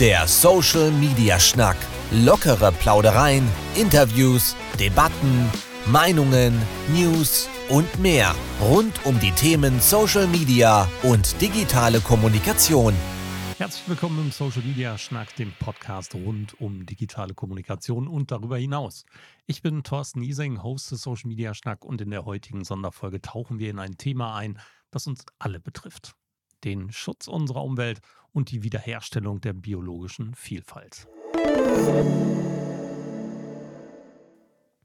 Der Social Media Schnack. Lockere Plaudereien, Interviews, Debatten, Meinungen, News und mehr rund um die Themen Social Media und digitale Kommunikation. Herzlich willkommen im Social Media Schnack, dem Podcast rund um digitale Kommunikation und darüber hinaus. Ich bin Thorsten Ising, Host des Social Media Schnack und in der heutigen Sonderfolge tauchen wir in ein Thema ein, das uns alle betrifft. Den Schutz unserer Umwelt und die Wiederherstellung der biologischen Vielfalt.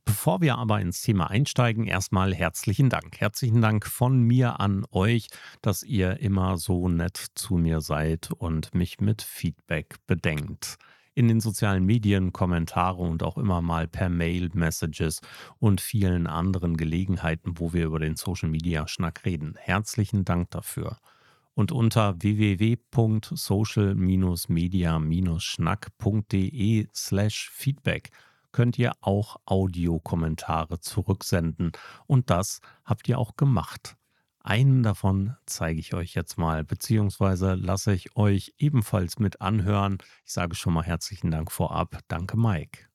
Bevor wir aber ins Thema einsteigen, erstmal herzlichen Dank. Herzlichen Dank von mir an euch, dass ihr immer so nett zu mir seid und mich mit Feedback bedenkt. In den sozialen Medien, Kommentare und auch immer mal per Mail, Messages und vielen anderen Gelegenheiten, wo wir über den Social Media Schnack reden. Herzlichen Dank dafür und unter www.social-media-schnack.de slash Feedback könnt ihr auch Audiokommentare zurücksenden. Und das habt ihr auch gemacht. Einen davon zeige ich euch jetzt mal, beziehungsweise lasse ich euch ebenfalls mit anhören. Ich sage schon mal herzlichen Dank vorab. Danke, Mike.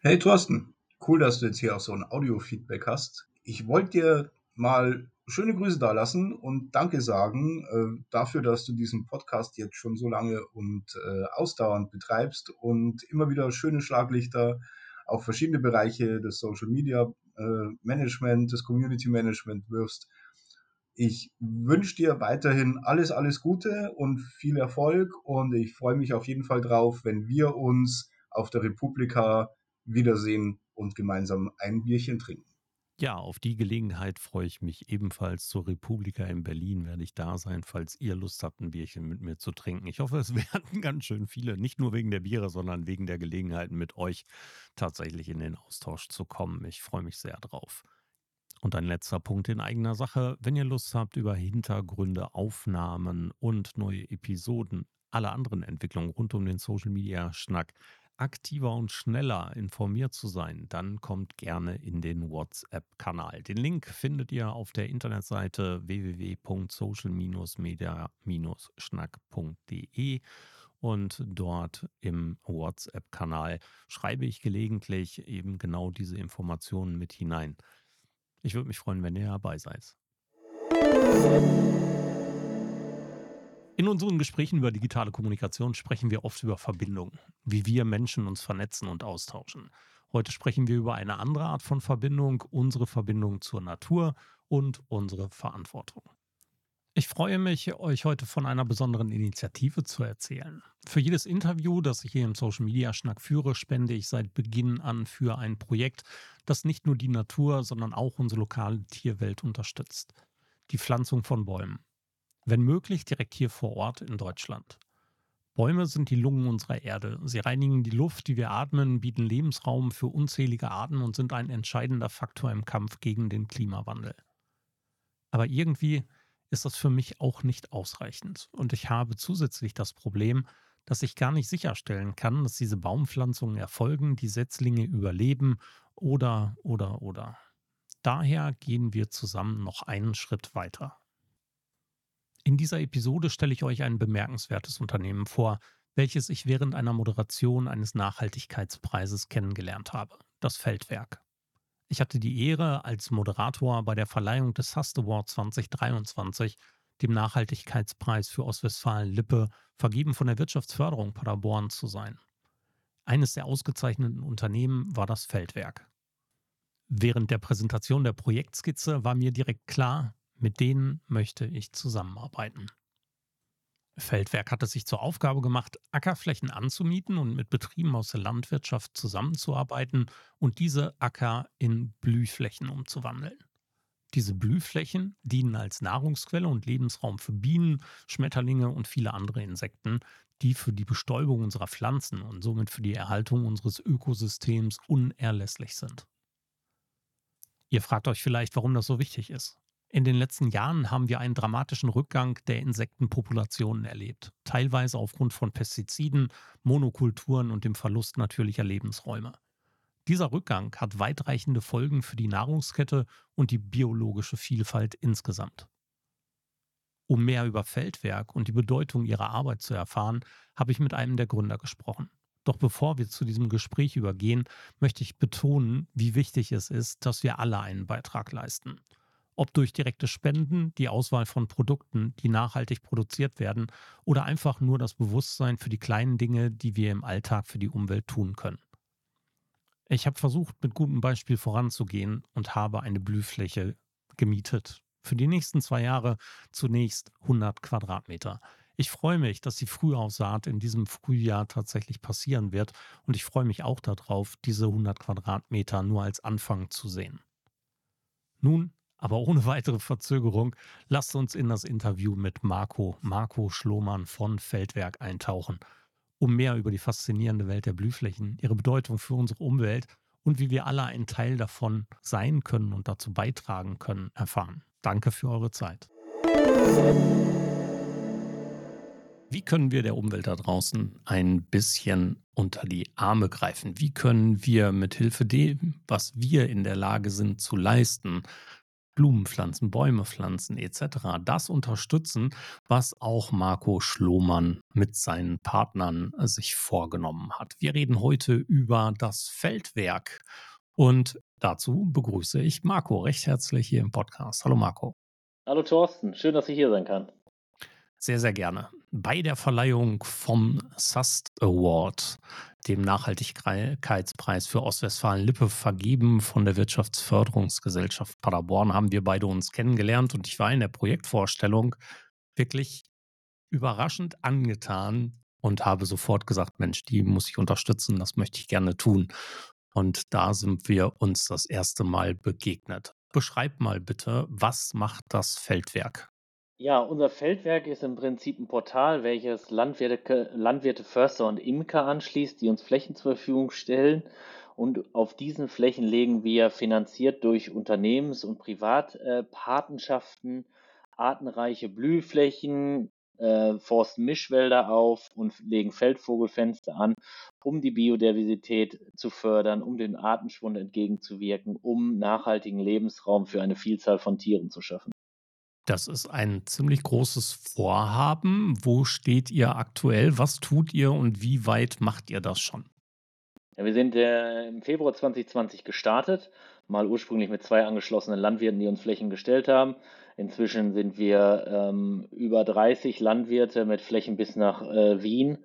Hey Thorsten, cool, dass du jetzt hier auch so ein Audio-Feedback hast. Ich wollte dir mal schöne Grüße da lassen und Danke sagen äh, dafür, dass du diesen Podcast jetzt schon so lange und äh, ausdauernd betreibst und immer wieder schöne Schlaglichter auf verschiedene Bereiche des Social Media äh, Management, des Community Management wirfst. Ich wünsche dir weiterhin alles, alles Gute und viel Erfolg und ich freue mich auf jeden Fall drauf, wenn wir uns auf der Republika wiedersehen und gemeinsam ein Bierchen trinken. Ja, auf die Gelegenheit freue ich mich ebenfalls. Zur Republika in Berlin werde ich da sein, falls ihr Lust habt, ein Bierchen mit mir zu trinken. Ich hoffe, es werden ganz schön viele, nicht nur wegen der Biere, sondern wegen der Gelegenheit, mit euch tatsächlich in den Austausch zu kommen. Ich freue mich sehr drauf. Und ein letzter Punkt in eigener Sache. Wenn ihr Lust habt, über Hintergründe, Aufnahmen und neue Episoden, alle anderen Entwicklungen rund um den Social Media Schnack aktiver und schneller informiert zu sein, dann kommt gerne in den WhatsApp-Kanal. Den Link findet ihr auf der Internetseite www.social-media-schnack.de und dort im WhatsApp-Kanal schreibe ich gelegentlich eben genau diese Informationen mit hinein. Ich würde mich freuen, wenn ihr dabei seid. In unseren Gesprächen über digitale Kommunikation sprechen wir oft über Verbindungen, wie wir Menschen uns vernetzen und austauschen. Heute sprechen wir über eine andere Art von Verbindung, unsere Verbindung zur Natur und unsere Verantwortung. Ich freue mich, euch heute von einer besonderen Initiative zu erzählen. Für jedes Interview, das ich hier im Social Media Schnack führe, spende ich seit Beginn an für ein Projekt, das nicht nur die Natur, sondern auch unsere lokale Tierwelt unterstützt. Die Pflanzung von Bäumen wenn möglich direkt hier vor Ort in Deutschland. Bäume sind die Lungen unserer Erde. Sie reinigen die Luft, die wir atmen, bieten Lebensraum für unzählige Arten und sind ein entscheidender Faktor im Kampf gegen den Klimawandel. Aber irgendwie ist das für mich auch nicht ausreichend. Und ich habe zusätzlich das Problem, dass ich gar nicht sicherstellen kann, dass diese Baumpflanzungen erfolgen, die Setzlinge überleben oder, oder, oder. Daher gehen wir zusammen noch einen Schritt weiter. In dieser Episode stelle ich euch ein bemerkenswertes Unternehmen vor, welches ich während einer Moderation eines Nachhaltigkeitspreises kennengelernt habe, das Feldwerk. Ich hatte die Ehre, als Moderator bei der Verleihung des Hust Award 2023, dem Nachhaltigkeitspreis für Ostwestfalen-Lippe, vergeben von der Wirtschaftsförderung Paderborn zu sein. Eines der ausgezeichneten Unternehmen war das Feldwerk. Während der Präsentation der Projektskizze war mir direkt klar, mit denen möchte ich zusammenarbeiten. Feldwerk hat es sich zur Aufgabe gemacht, Ackerflächen anzumieten und mit Betrieben aus der Landwirtschaft zusammenzuarbeiten und diese Acker in Blühflächen umzuwandeln. Diese Blühflächen dienen als Nahrungsquelle und Lebensraum für Bienen, Schmetterlinge und viele andere Insekten, die für die Bestäubung unserer Pflanzen und somit für die Erhaltung unseres Ökosystems unerlässlich sind. Ihr fragt euch vielleicht, warum das so wichtig ist. In den letzten Jahren haben wir einen dramatischen Rückgang der Insektenpopulationen erlebt, teilweise aufgrund von Pestiziden, Monokulturen und dem Verlust natürlicher Lebensräume. Dieser Rückgang hat weitreichende Folgen für die Nahrungskette und die biologische Vielfalt insgesamt. Um mehr über Feldwerk und die Bedeutung ihrer Arbeit zu erfahren, habe ich mit einem der Gründer gesprochen. Doch bevor wir zu diesem Gespräch übergehen, möchte ich betonen, wie wichtig es ist, dass wir alle einen Beitrag leisten. Ob durch direkte Spenden, die Auswahl von Produkten, die nachhaltig produziert werden, oder einfach nur das Bewusstsein für die kleinen Dinge, die wir im Alltag für die Umwelt tun können. Ich habe versucht, mit gutem Beispiel voranzugehen und habe eine Blühfläche gemietet. Für die nächsten zwei Jahre zunächst 100 Quadratmeter. Ich freue mich, dass die Frühaussaat in diesem Frühjahr tatsächlich passieren wird und ich freue mich auch darauf, diese 100 Quadratmeter nur als Anfang zu sehen. Nun, aber ohne weitere Verzögerung, lasst uns in das Interview mit Marco, Marco Schlohmann von Feldwerk eintauchen, um mehr über die faszinierende Welt der Blühflächen, ihre Bedeutung für unsere Umwelt und wie wir alle ein Teil davon sein können und dazu beitragen können, erfahren. Danke für eure Zeit. Wie können wir der Umwelt da draußen ein bisschen unter die Arme greifen? Wie können wir mit Hilfe dem, was wir in der Lage sind zu leisten, Blumen pflanzen, Bäume pflanzen etc. Das unterstützen, was auch Marco Schlohmann mit seinen Partnern sich vorgenommen hat. Wir reden heute über das Feldwerk und dazu begrüße ich Marco recht herzlich hier im Podcast. Hallo Marco. Hallo Thorsten, schön, dass ich hier sein kann. Sehr, sehr gerne. Bei der Verleihung vom SUST Award, dem Nachhaltigkeitspreis für Ostwestfalen-Lippe, vergeben von der Wirtschaftsförderungsgesellschaft Paderborn, haben wir beide uns kennengelernt und ich war in der Projektvorstellung wirklich überraschend angetan und habe sofort gesagt, Mensch, die muss ich unterstützen, das möchte ich gerne tun. Und da sind wir uns das erste Mal begegnet. Beschreib mal bitte, was macht das Feldwerk? Ja, unser Feldwerk ist im Prinzip ein Portal, welches Landwirte, Landwirte, Förster und Imker anschließt, die uns Flächen zur Verfügung stellen. Und auf diesen Flächen legen wir finanziert durch Unternehmens- und Privatpatenschaften artenreiche Blühflächen, äh, forsten Mischwälder auf und legen Feldvogelfenster an, um die Biodiversität zu fördern, um dem Artenschwund entgegenzuwirken, um nachhaltigen Lebensraum für eine Vielzahl von Tieren zu schaffen. Das ist ein ziemlich großes Vorhaben. Wo steht ihr aktuell? Was tut ihr und wie weit macht ihr das schon? Ja, wir sind äh, im Februar 2020 gestartet, mal ursprünglich mit zwei angeschlossenen Landwirten, die uns Flächen gestellt haben. Inzwischen sind wir ähm, über 30 Landwirte mit Flächen bis nach äh, Wien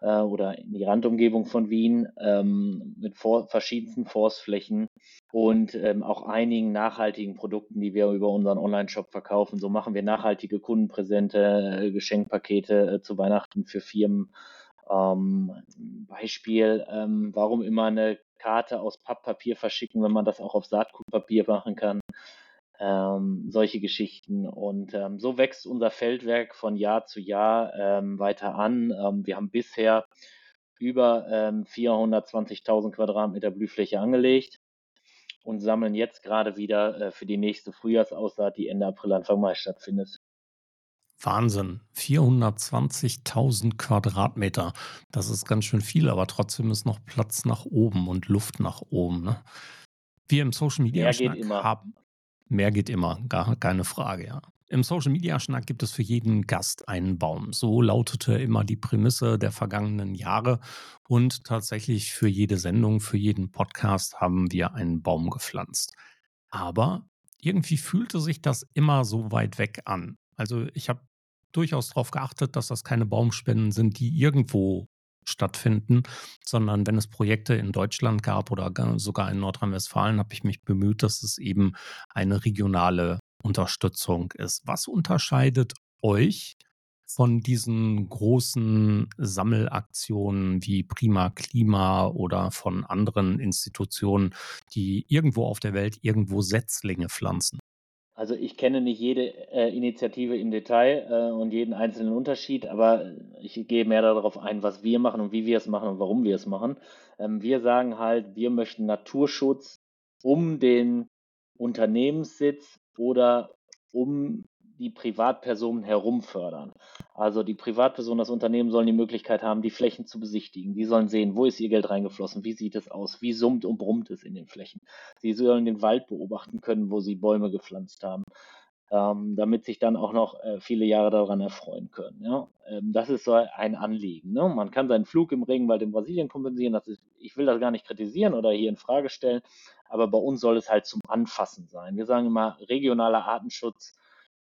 äh, oder in die Randumgebung von Wien ähm, mit vor, verschiedensten Forstflächen und ähm, auch einigen nachhaltigen Produkten, die wir über unseren Online-Shop verkaufen. So machen wir nachhaltige Kundenpräsente, äh, Geschenkpakete äh, zu Weihnachten für Firmen. Ähm, Beispiel, ähm, warum immer eine Karte aus Papppapier verschicken, wenn man das auch auf Saatgutpapier machen kann ähm, solche Geschichten. Und ähm, so wächst unser Feldwerk von Jahr zu Jahr ähm, weiter an. Ähm, wir haben bisher über 420.000 ähm, Quadratmeter Blühfläche angelegt und sammeln jetzt gerade wieder äh, für die nächste Frühjahrsaussaat, die Ende April, Anfang Mai stattfindet. Wahnsinn. 420.000 Quadratmeter. Das ist ganz schön viel, aber trotzdem ist noch Platz nach oben und Luft nach oben. Ne? Wir im Social Media haben, Mehr geht immer, gar keine Frage, ja. Im Social Media Schnack gibt es für jeden Gast einen Baum. So lautete immer die Prämisse der vergangenen Jahre. Und tatsächlich für jede Sendung, für jeden Podcast haben wir einen Baum gepflanzt. Aber irgendwie fühlte sich das immer so weit weg an. Also ich habe durchaus darauf geachtet, dass das keine Baumspenden sind, die irgendwo stattfinden, sondern wenn es Projekte in Deutschland gab oder sogar in Nordrhein-Westfalen, habe ich mich bemüht, dass es eben eine regionale Unterstützung ist. Was unterscheidet euch von diesen großen Sammelaktionen wie Prima Klima oder von anderen Institutionen, die irgendwo auf der Welt irgendwo Setzlinge pflanzen? Also ich kenne nicht jede äh, Initiative im Detail äh, und jeden einzelnen Unterschied, aber ich gehe mehr darauf ein, was wir machen und wie wir es machen und warum wir es machen. Ähm, wir sagen halt, wir möchten Naturschutz um den Unternehmenssitz oder um die Privatpersonen herum fördern. Also die Privatpersonen, das Unternehmen sollen die Möglichkeit haben, die Flächen zu besichtigen. Die sollen sehen, wo ist ihr Geld reingeflossen, wie sieht es aus, wie summt und brummt es in den Flächen. Sie sollen den Wald beobachten können, wo sie Bäume gepflanzt haben. ähm, damit sich dann auch noch äh, viele Jahre daran erfreuen können. Ja? Ähm, das ist so ein Anliegen. Ne? Man kann seinen Flug im Regenwald in Brasilien kompensieren. Ist, ich will das gar nicht kritisieren oder hier in Frage stellen, aber bei uns soll es halt zum Anfassen sein. Wir sagen immer regionaler Artenschutz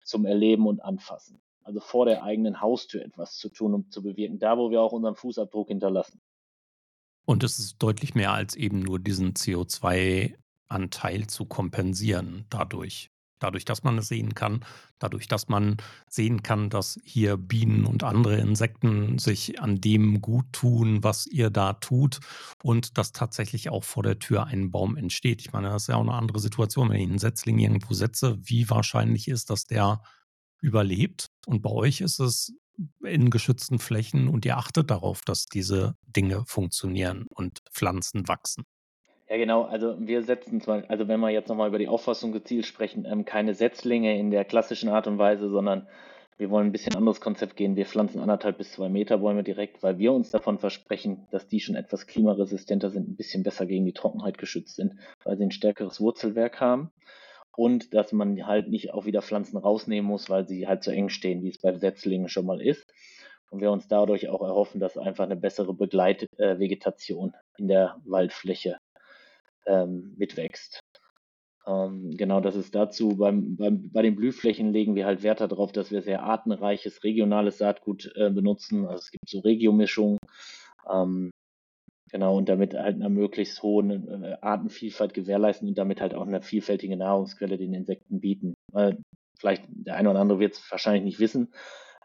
zum Erleben und Anfassen. Also vor der eigenen Haustür etwas zu tun, um zu bewirken, da wo wir auch unseren Fußabdruck hinterlassen. Und es ist deutlich mehr als eben nur diesen CO2-Anteil zu kompensieren dadurch. Dadurch, dass man es sehen kann, dadurch, dass man sehen kann, dass hier Bienen und andere Insekten sich an dem gut tun, was ihr da tut und dass tatsächlich auch vor der Tür ein Baum entsteht. Ich meine, das ist ja auch eine andere Situation, wenn ich einen Setzling irgendwo setze. Wie wahrscheinlich ist, dass der überlebt? Und bei euch ist es in geschützten Flächen und ihr achtet darauf, dass diese Dinge funktionieren und Pflanzen wachsen. Ja, genau. Also wir setzen zwar, also wenn wir jetzt nochmal über die Auffassung gezielt sprechen, ähm, keine Setzlinge in der klassischen Art und Weise, sondern wir wollen ein bisschen anderes Konzept gehen. Wir pflanzen anderthalb bis zwei Meter Bäume direkt, weil wir uns davon versprechen, dass die schon etwas klimaresistenter sind, ein bisschen besser gegen die Trockenheit geschützt sind, weil sie ein stärkeres Wurzelwerk haben und dass man halt nicht auch wieder Pflanzen rausnehmen muss, weil sie halt zu eng stehen, wie es bei Setzlingen schon mal ist. Und wir uns dadurch auch erhoffen, dass einfach eine bessere Begleitvegetation äh, in der Waldfläche ähm, mitwächst. Ähm, genau, das ist dazu. Beim, beim, bei den Blühflächen legen wir halt Wert darauf, dass wir sehr artenreiches, regionales Saatgut äh, benutzen. Also es gibt so Regiomischungen. Ähm, genau, und damit halt eine möglichst hohe äh, Artenvielfalt gewährleisten und damit halt auch eine vielfältige Nahrungsquelle den Insekten bieten. Weil vielleicht der eine oder andere wird es wahrscheinlich nicht wissen.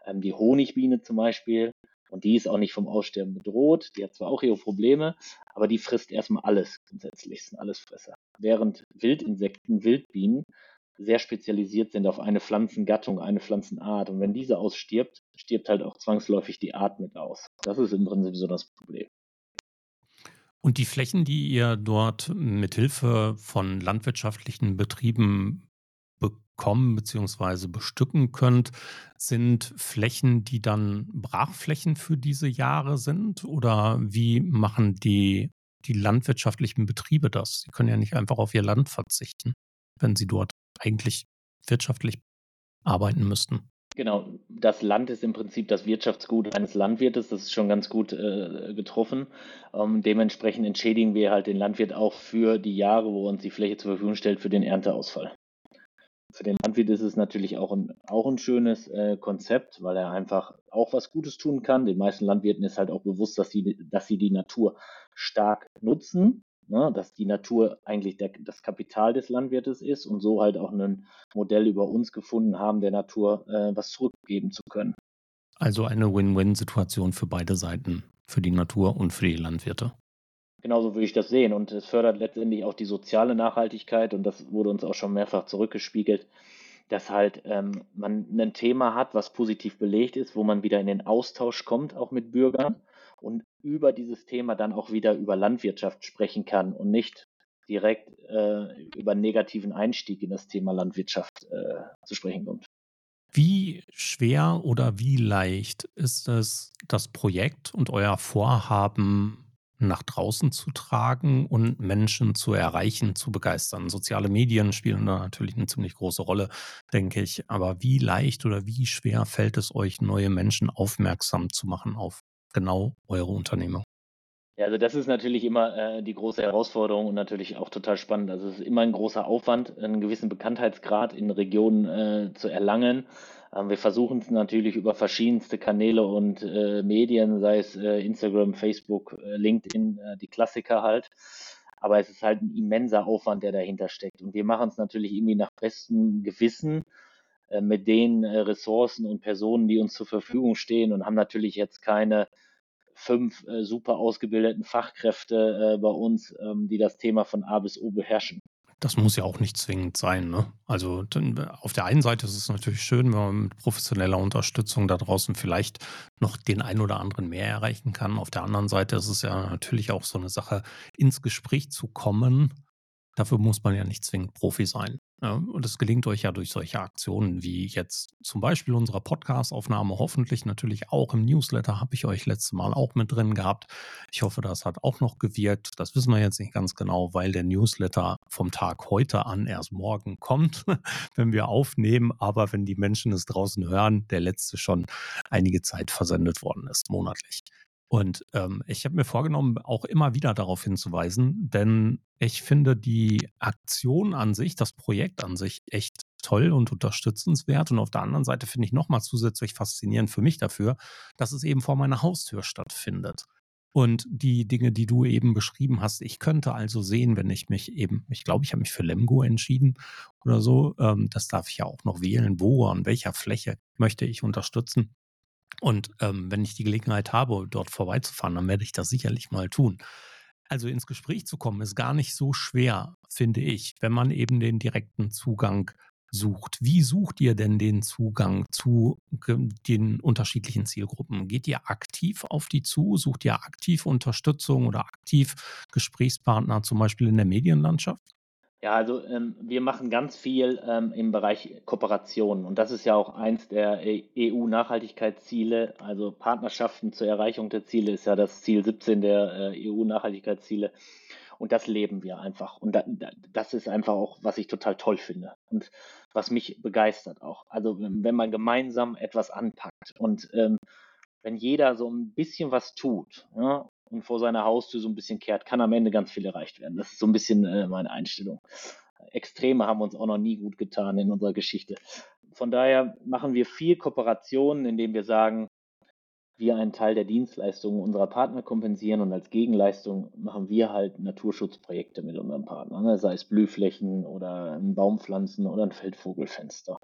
Ähm, die Honigbiene zum Beispiel und die ist auch nicht vom Aussterben bedroht. Die hat zwar auch ihre Probleme, aber die frisst erstmal alles grundsätzlich, sind Allesfresser. Während Wildinsekten, Wildbienen sehr spezialisiert sind auf eine Pflanzengattung, eine Pflanzenart. Und wenn diese ausstirbt, stirbt halt auch zwangsläufig die Art mit aus. Das ist im Prinzip so das Problem. Und die Flächen, die ihr dort mit Hilfe von landwirtschaftlichen Betrieben bekommen bzw. bestücken könnt, sind Flächen, die dann Brachflächen für diese Jahre sind? Oder wie machen die, die landwirtschaftlichen Betriebe das? Sie können ja nicht einfach auf ihr Land verzichten, wenn sie dort eigentlich wirtschaftlich arbeiten müssten. Genau, das Land ist im Prinzip das Wirtschaftsgut eines Landwirtes, das ist schon ganz gut äh, getroffen. Ähm, dementsprechend entschädigen wir halt den Landwirt auch für die Jahre, wo uns die Fläche zur Verfügung stellt, für den Ernteausfall für den Landwirt ist es natürlich auch ein, auch ein schönes äh, Konzept, weil er einfach auch was Gutes tun kann. Den meisten Landwirten ist halt auch bewusst, dass sie, dass sie die Natur stark nutzen, ne? dass die Natur eigentlich der, das Kapital des Landwirtes ist und so halt auch ein Modell über uns gefunden haben, der Natur äh, was zurückgeben zu können. Also eine Win-Win-Situation für beide Seiten, für die Natur und für die Landwirte. Genauso würde ich das sehen. Und es fördert letztendlich auch die soziale Nachhaltigkeit. Und das wurde uns auch schon mehrfach zurückgespiegelt, dass halt ähm, man ein Thema hat, was positiv belegt ist, wo man wieder in den Austausch kommt, auch mit Bürgern. Und über dieses Thema dann auch wieder über Landwirtschaft sprechen kann und nicht direkt äh, über einen negativen Einstieg in das Thema Landwirtschaft äh, zu sprechen kommt. Wie schwer oder wie leicht ist es, das Projekt und euer Vorhaben nach draußen zu tragen und Menschen zu erreichen, zu begeistern. Soziale Medien spielen da natürlich eine ziemlich große Rolle, denke ich. Aber wie leicht oder wie schwer fällt es euch, neue Menschen aufmerksam zu machen auf genau eure Unternehmung? Ja, also das ist natürlich immer äh, die große Herausforderung und natürlich auch total spannend. Also es ist immer ein großer Aufwand, einen gewissen Bekanntheitsgrad in Regionen äh, zu erlangen. Ähm, wir versuchen es natürlich über verschiedenste Kanäle und äh, Medien, sei es äh, Instagram, Facebook, äh, LinkedIn, äh, die Klassiker halt. Aber es ist halt ein immenser Aufwand, der dahinter steckt. Und wir machen es natürlich irgendwie nach bestem Gewissen äh, mit den äh, Ressourcen und Personen, die uns zur Verfügung stehen und haben natürlich jetzt keine fünf super ausgebildeten Fachkräfte bei uns, ähm, die das Thema von A bis O beherrschen. Das muss ja auch nicht zwingend sein. Ne? Also auf der einen Seite ist es natürlich schön, wenn man mit professioneller Unterstützung da draußen vielleicht noch den einen oder anderen mehr erreichen kann. Auf der anderen Seite ist es ja natürlich auch so eine Sache, ins Gespräch zu kommen. Dafür muss man ja nicht zwingend Profi sein. Und es gelingt euch ja durch solche Aktionen wie jetzt zum Beispiel unserer Podcast-Aufnahme, hoffentlich natürlich auch im Newsletter, habe ich euch letztes Mal auch mit drin gehabt. Ich hoffe, das hat auch noch gewirkt. Das wissen wir jetzt nicht ganz genau, weil der Newsletter vom Tag heute an erst morgen kommt, wenn wir aufnehmen. Aber wenn die Menschen es draußen hören, der letzte schon einige Zeit versendet worden ist, monatlich. Und ähm, ich habe mir vorgenommen, auch immer wieder darauf hinzuweisen, denn ich finde die Aktion an sich, das Projekt an sich echt toll und unterstützenswert. Und auf der anderen Seite finde ich nochmal zusätzlich faszinierend für mich dafür, dass es eben vor meiner Haustür stattfindet. Und die Dinge, die du eben beschrieben hast, ich könnte also sehen, wenn ich mich eben, ich glaube, ich habe mich für Lemgo entschieden oder so, ähm, das darf ich ja auch noch wählen, wo, an welcher Fläche möchte ich unterstützen. Und ähm, wenn ich die Gelegenheit habe, dort vorbeizufahren, dann werde ich das sicherlich mal tun. Also ins Gespräch zu kommen, ist gar nicht so schwer, finde ich, wenn man eben den direkten Zugang sucht. Wie sucht ihr denn den Zugang zu den unterschiedlichen Zielgruppen? Geht ihr aktiv auf die zu? Sucht ihr aktiv Unterstützung oder aktiv Gesprächspartner, zum Beispiel in der Medienlandschaft? Ja, also ähm, wir machen ganz viel ähm, im Bereich Kooperation und das ist ja auch eins der EU-Nachhaltigkeitsziele. Also Partnerschaften zur Erreichung der Ziele ist ja das Ziel 17 der äh, EU-Nachhaltigkeitsziele und das leben wir einfach. Und da, das ist einfach auch, was ich total toll finde und was mich begeistert auch. Also wenn man gemeinsam etwas anpackt und ähm, wenn jeder so ein bisschen was tut, ja, und vor seiner Haustür so ein bisschen kehrt, kann am Ende ganz viel erreicht werden. Das ist so ein bisschen äh, meine Einstellung. Extreme haben uns auch noch nie gut getan in unserer Geschichte. Von daher machen wir viel Kooperationen, indem wir sagen, wir einen Teil der Dienstleistungen unserer Partner kompensieren und als Gegenleistung machen wir halt Naturschutzprojekte mit unseren Partnern, ne? sei es Blühflächen oder ein Baumpflanzen oder ein Feldvogelfenster.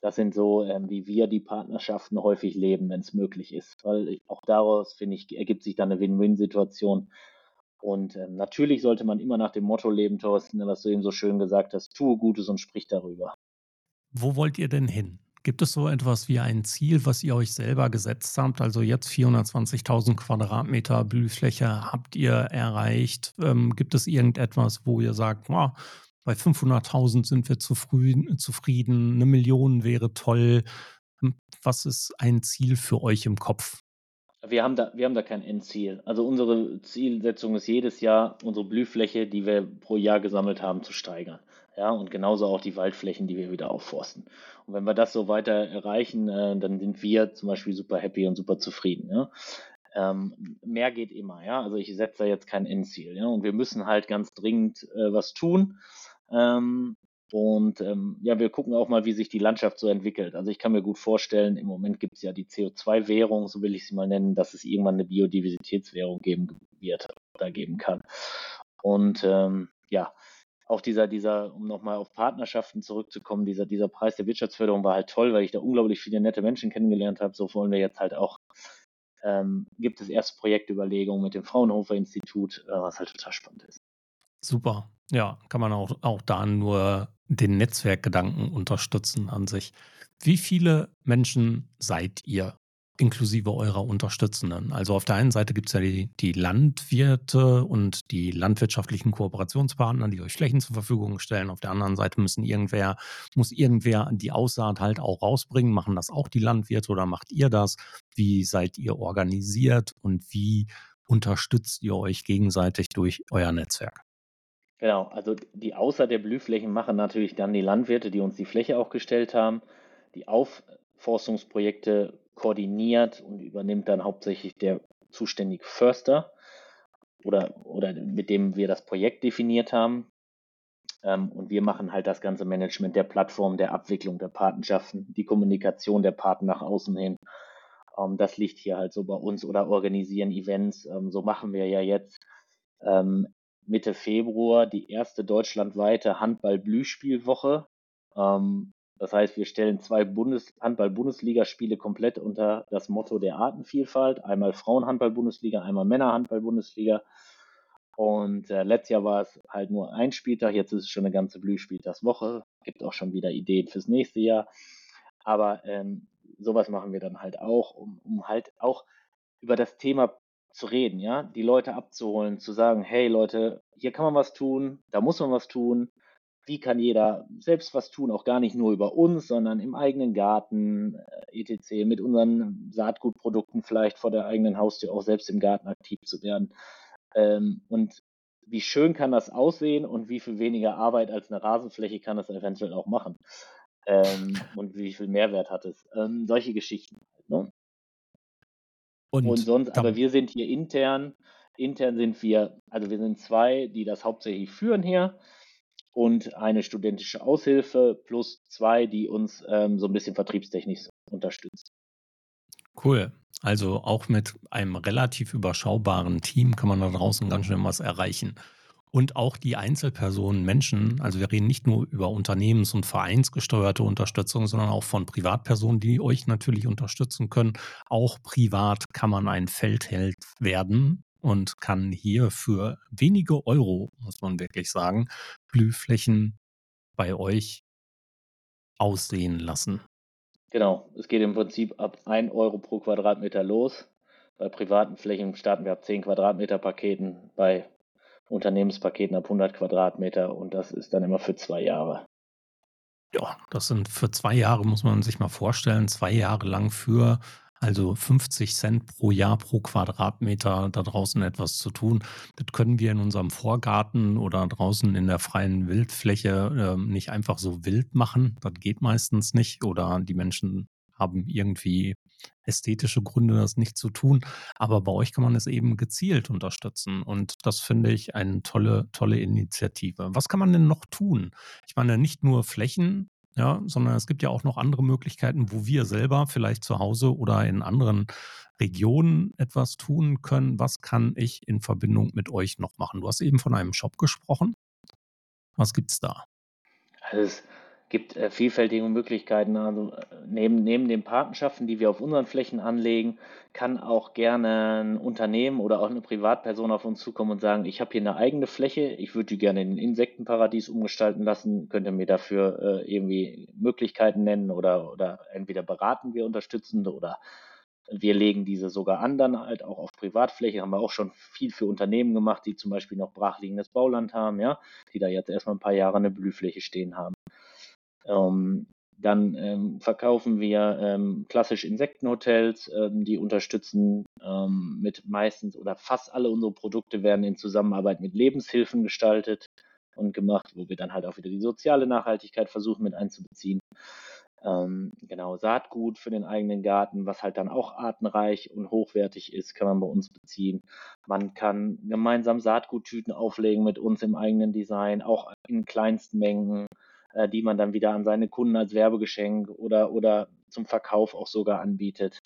Das sind so, ähm, wie wir die Partnerschaften häufig leben, wenn es möglich ist. Weil ich, auch daraus, finde ich, ergibt sich dann eine Win-Win-Situation. Und ähm, natürlich sollte man immer nach dem Motto leben, Thorsten, was du eben so schön gesagt hast, tue Gutes und sprich darüber. Wo wollt ihr denn hin? Gibt es so etwas wie ein Ziel, was ihr euch selber gesetzt habt? Also jetzt 420.000 Quadratmeter Blühfläche habt ihr erreicht. Ähm, gibt es irgendetwas, wo ihr sagt, oh, bei 500.000 sind wir zufrieden, zufrieden, eine Million wäre toll. Hm, was ist ein Ziel für euch im Kopf? Wir haben, da, wir haben da kein Endziel. Also unsere Zielsetzung ist jedes Jahr, unsere Blühfläche, die wir pro Jahr gesammelt haben, zu steigern. Ja, und genauso auch die Waldflächen, die wir wieder aufforsten. Und wenn wir das so weiter erreichen, äh, dann sind wir zum Beispiel super happy und super zufrieden. Ja? Ähm, mehr geht immer, ja. Also ich setze da jetzt kein Endziel, ja. Und wir müssen halt ganz dringend äh, was tun. Ähm, und ähm, ja, wir gucken auch mal, wie sich die Landschaft so entwickelt. Also ich kann mir gut vorstellen, im Moment gibt es ja die CO2-Währung, so will ich sie mal nennen, dass es irgendwann eine Biodiversitätswährung geben wird oder geben kann. Und ähm, ja, auch dieser, dieser, um nochmal auf Partnerschaften zurückzukommen, dieser, dieser Preis der Wirtschaftsförderung war halt toll, weil ich da unglaublich viele nette Menschen kennengelernt habe. So wollen wir jetzt halt auch, ähm, gibt es erste Projektüberlegungen mit dem Fraunhofer Institut, äh, was halt total spannend ist. Super. Ja, kann man auch, auch da nur den Netzwerkgedanken unterstützen an sich. Wie viele Menschen seid ihr inklusive eurer Unterstützenden. Also auf der einen Seite gibt es ja die, die, Landwirte und die landwirtschaftlichen Kooperationspartner, die euch Flächen zur Verfügung stellen. Auf der anderen Seite müssen irgendwer, muss irgendwer die Aussaat halt auch rausbringen. Machen das auch die Landwirte oder macht ihr das? Wie seid ihr organisiert und wie unterstützt ihr euch gegenseitig durch euer Netzwerk? Genau, also die Aussaat der Blühflächen machen natürlich dann die Landwirte, die uns die Fläche auch gestellt haben. Die Aufforstungsprojekte koordiniert und übernimmt dann hauptsächlich der zuständige Förster oder, oder mit dem wir das Projekt definiert haben. Ähm, und wir machen halt das ganze Management der Plattform, der Abwicklung der Patenschaften, die Kommunikation der Paten nach außen hin. Ähm, das liegt hier halt so bei uns oder organisieren Events. Ähm, so machen wir ja jetzt ähm, Mitte Februar die erste deutschlandweite Handball-Blühspielwoche. Ähm, das heißt, wir stellen zwei Bundes Handball-Bundesligaspiele komplett unter das Motto der Artenvielfalt. Einmal Frauen-Handball-Bundesliga, einmal Männer-Handball-Bundesliga. Und äh, letztes Jahr war es halt nur ein Spieltag, jetzt ist es schon eine ganze Blühspieltagswoche. Gibt auch schon wieder Ideen fürs nächste Jahr. Aber ähm, sowas machen wir dann halt auch, um, um halt auch über das Thema zu reden, ja, die Leute abzuholen, zu sagen, hey Leute, hier kann man was tun, da muss man was tun wie kann jeder selbst was tun, auch gar nicht nur über uns, sondern im eigenen Garten, äh, etc., mit unseren Saatgutprodukten vielleicht vor der eigenen Haustür auch selbst im Garten aktiv zu werden. Ähm, und wie schön kann das aussehen und wie viel weniger Arbeit als eine Rasenfläche kann es eventuell auch machen. Ähm, und wie viel Mehrwert hat es. Ähm, solche Geschichten. Halt, ne? Und, und, sonst, aber wir sind hier intern, intern sind wir, also wir sind zwei, die das hauptsächlich führen hier und eine studentische Aushilfe plus zwei, die uns ähm, so ein bisschen vertriebstechnisch unterstützen. Cool. Also auch mit einem relativ überschaubaren Team kann man da draußen ganz schön was erreichen. Und auch die Einzelpersonen, Menschen, also wir reden nicht nur über unternehmens- und vereinsgesteuerte Unterstützung, sondern auch von Privatpersonen, die euch natürlich unterstützen können. Auch privat kann man ein Feldheld werden und kann hier für wenige Euro, muss man wirklich sagen, Blühflächen bei euch aussehen lassen. Genau, es geht im Prinzip ab 1 Euro pro Quadratmeter los. Bei privaten Flächen starten wir ab 10 Quadratmeter Paketen, bei Unternehmenspaketen ab 100 Quadratmeter und das ist dann immer für zwei Jahre. Ja, das sind für zwei Jahre, muss man sich mal vorstellen, zwei Jahre lang für also 50 Cent pro Jahr pro Quadratmeter da draußen etwas zu tun. Das können wir in unserem Vorgarten oder draußen in der freien Wildfläche äh, nicht einfach so wild machen. Das geht meistens nicht oder die Menschen haben irgendwie ästhetische Gründe, das nicht zu tun. Aber bei euch kann man es eben gezielt unterstützen. Und das finde ich eine tolle, tolle Initiative. Was kann man denn noch tun? Ich meine, nicht nur Flächen ja, sondern es gibt ja auch noch andere Möglichkeiten, wo wir selber vielleicht zu Hause oder in anderen Regionen etwas tun können. Was kann ich in Verbindung mit euch noch machen? Du hast eben von einem Shop gesprochen. Was gibt es da? Also gibt äh, vielfältige Möglichkeiten. Also äh, neben, neben den Patenschaften, die wir auf unseren Flächen anlegen, kann auch gerne ein Unternehmen oder auch eine Privatperson auf uns zukommen und sagen, ich habe hier eine eigene Fläche, ich würde die gerne in ein Insektenparadies umgestalten lassen, könnt ihr mir dafür äh, irgendwie Möglichkeiten nennen oder, oder entweder beraten wir unterstützend oder wir legen diese sogar an, dann halt auch auf Privatfläche. Haben wir auch schon viel für Unternehmen gemacht, die zum Beispiel noch brachliegendes Bauland haben, ja, die da jetzt erstmal ein paar Jahre eine Blühfläche stehen haben. Ähm, dann ähm, verkaufen wir ähm, klassisch Insektenhotels, ähm, die unterstützen ähm, mit meistens oder fast alle unsere Produkte werden in Zusammenarbeit mit Lebenshilfen gestaltet und gemacht, wo wir dann halt auch wieder die soziale Nachhaltigkeit versuchen mit einzubeziehen. Ähm, genau, Saatgut für den eigenen Garten, was halt dann auch artenreich und hochwertig ist, kann man bei uns beziehen. Man kann gemeinsam Saatguttüten auflegen mit uns im eigenen Design, auch in kleinsten Mengen äh, die man dann wieder an seine Kunden als Werbegeschenk oder, oder zum Verkauf auch sogar anbietet.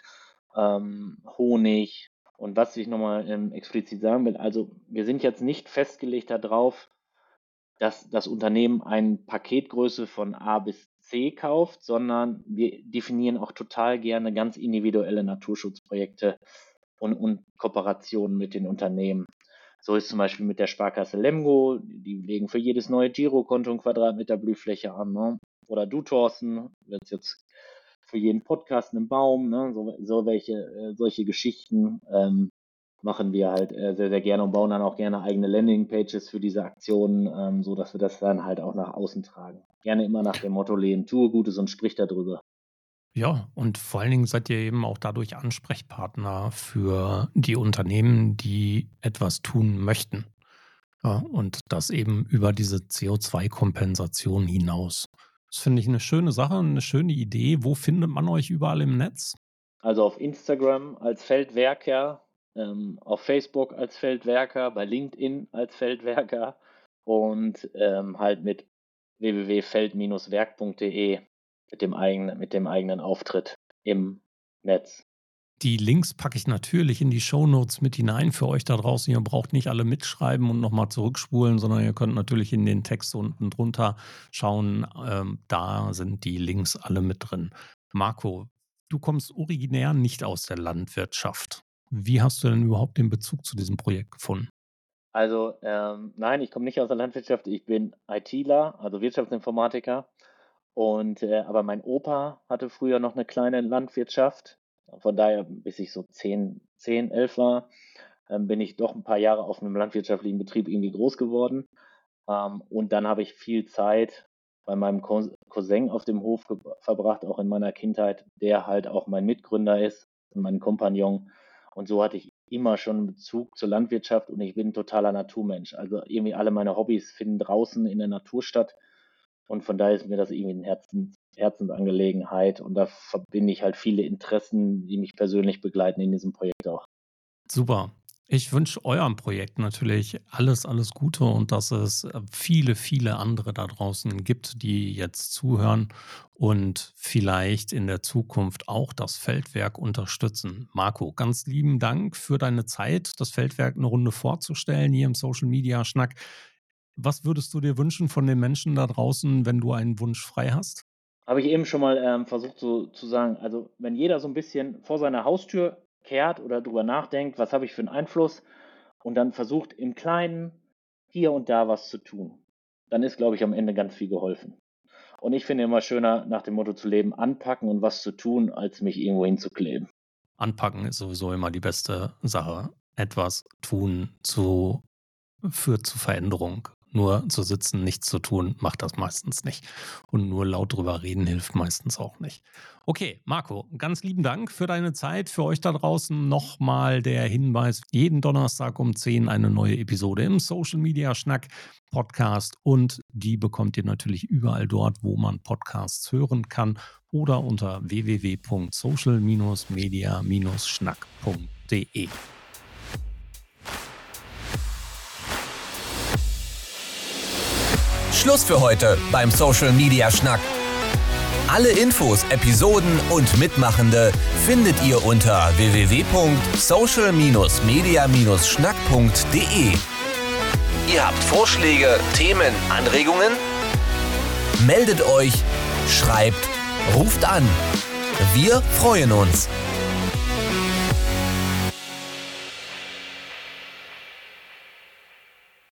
Ähm, Honig. Und was ich nochmal ähm, explizit sagen will, also wir sind jetzt nicht festgelegt darauf, dass das Unternehmen eine Paketgröße von A bis C kauft, sondern wir definieren auch total gerne ganz individuelle Naturschutzprojekte und, und Kooperationen mit den Unternehmen. So ist zum Beispiel mit der Sparkasse Lemgo, die legen für jedes neue Girokonto ein Quadratmeter Blühfläche an. Ne? Oder du, Thorsten, wird jetzt für jeden Podcast einen Baum, ne? so, so welche, äh, solche Geschichten ähm, machen wir halt äh, sehr, sehr gerne und bauen dann auch gerne eigene Landingpages für diese Aktionen, ähm, so dass wir das dann halt auch nach außen tragen. Gerne immer nach dem Motto lehnen, tue Gutes und sprich darüber. Ja, und vor allen Dingen seid ihr eben auch dadurch Ansprechpartner für die Unternehmen, die etwas tun möchten. Ja, und das eben über diese CO2-Kompensation hinaus. Das finde ich eine schöne Sache, eine schöne Idee. Wo findet man euch überall im Netz? Also auf Instagram als Feldwerker, ähm, auf Facebook als Feldwerker, bei LinkedIn als Feldwerker und ähm, halt mit www.feld-werk.de mit dem eigenen, mit dem eigenen Auftritt im Netz. Die Links packe ich natürlich in die Show Notes mit hinein für euch da draußen. Ihr braucht nicht alle mitschreiben und nochmal zurückspulen, sondern ihr könnt natürlich in den Text unten drunter schauen. Ähm, da sind die Links alle mit drin. Marco, du kommst originär nicht aus der Landwirtschaft. Wie hast du denn überhaupt den Bezug zu diesem Projekt gefunden? Also ähm, nein, ich komme nicht aus der Landwirtschaft. Ich bin ITler, also Wirtschaftsinformatiker und äh, aber mein Opa hatte früher noch eine kleine Landwirtschaft. Von daher, bis ich so 10, 10 11 war, ähm, bin ich doch ein paar Jahre auf einem landwirtschaftlichen Betrieb irgendwie groß geworden. Ähm, und dann habe ich viel Zeit bei meinem Cousin auf dem Hof verbracht, auch in meiner Kindheit, der halt auch mein Mitgründer ist, mein Kompagnon. Und so hatte ich immer schon einen Bezug zur Landwirtschaft und ich bin ein totaler Naturmensch. Also irgendwie alle meine Hobbys finden draußen in der Natur statt. Und von daher ist mir das irgendwie eine Herzens, Herzensangelegenheit. Und da verbinde ich halt viele Interessen, die mich persönlich begleiten in diesem Projekt auch. Super. Ich wünsche eurem Projekt natürlich alles, alles Gute und dass es viele, viele andere da draußen gibt, die jetzt zuhören und vielleicht in der Zukunft auch das Feldwerk unterstützen. Marco, ganz lieben Dank für deine Zeit, das Feldwerk eine Runde vorzustellen hier im Social Media Schnack. Was würdest du dir wünschen von den Menschen da draußen, wenn du einen Wunsch frei hast? Habe ich eben schon mal ähm, versucht so, zu sagen. Also, wenn jeder so ein bisschen vor seiner Haustür kehrt oder drüber nachdenkt, was habe ich für einen Einfluss und dann versucht im Kleinen hier und da was zu tun, dann ist, glaube ich, am Ende ganz viel geholfen. Und ich finde immer schöner, nach dem Motto zu leben, anpacken und was zu tun, als mich irgendwo hinzukleben. Anpacken ist sowieso immer die beste Sache. Etwas tun zu, führt zu Veränderung. Nur zu sitzen, nichts zu tun, macht das meistens nicht. Und nur laut drüber reden hilft meistens auch nicht. Okay, Marco, ganz lieben Dank für deine Zeit. Für euch da draußen nochmal der Hinweis: jeden Donnerstag um 10 eine neue Episode im Social Media Schnack Podcast. Und die bekommt ihr natürlich überall dort, wo man Podcasts hören kann oder unter www.social-media-schnack.de. Schluss für heute beim Social Media Schnack. Alle Infos, Episoden und Mitmachende findet ihr unter www.social-media-schnack.de. Ihr habt Vorschläge, Themen, Anregungen? Meldet euch, schreibt, ruft an. Wir freuen uns.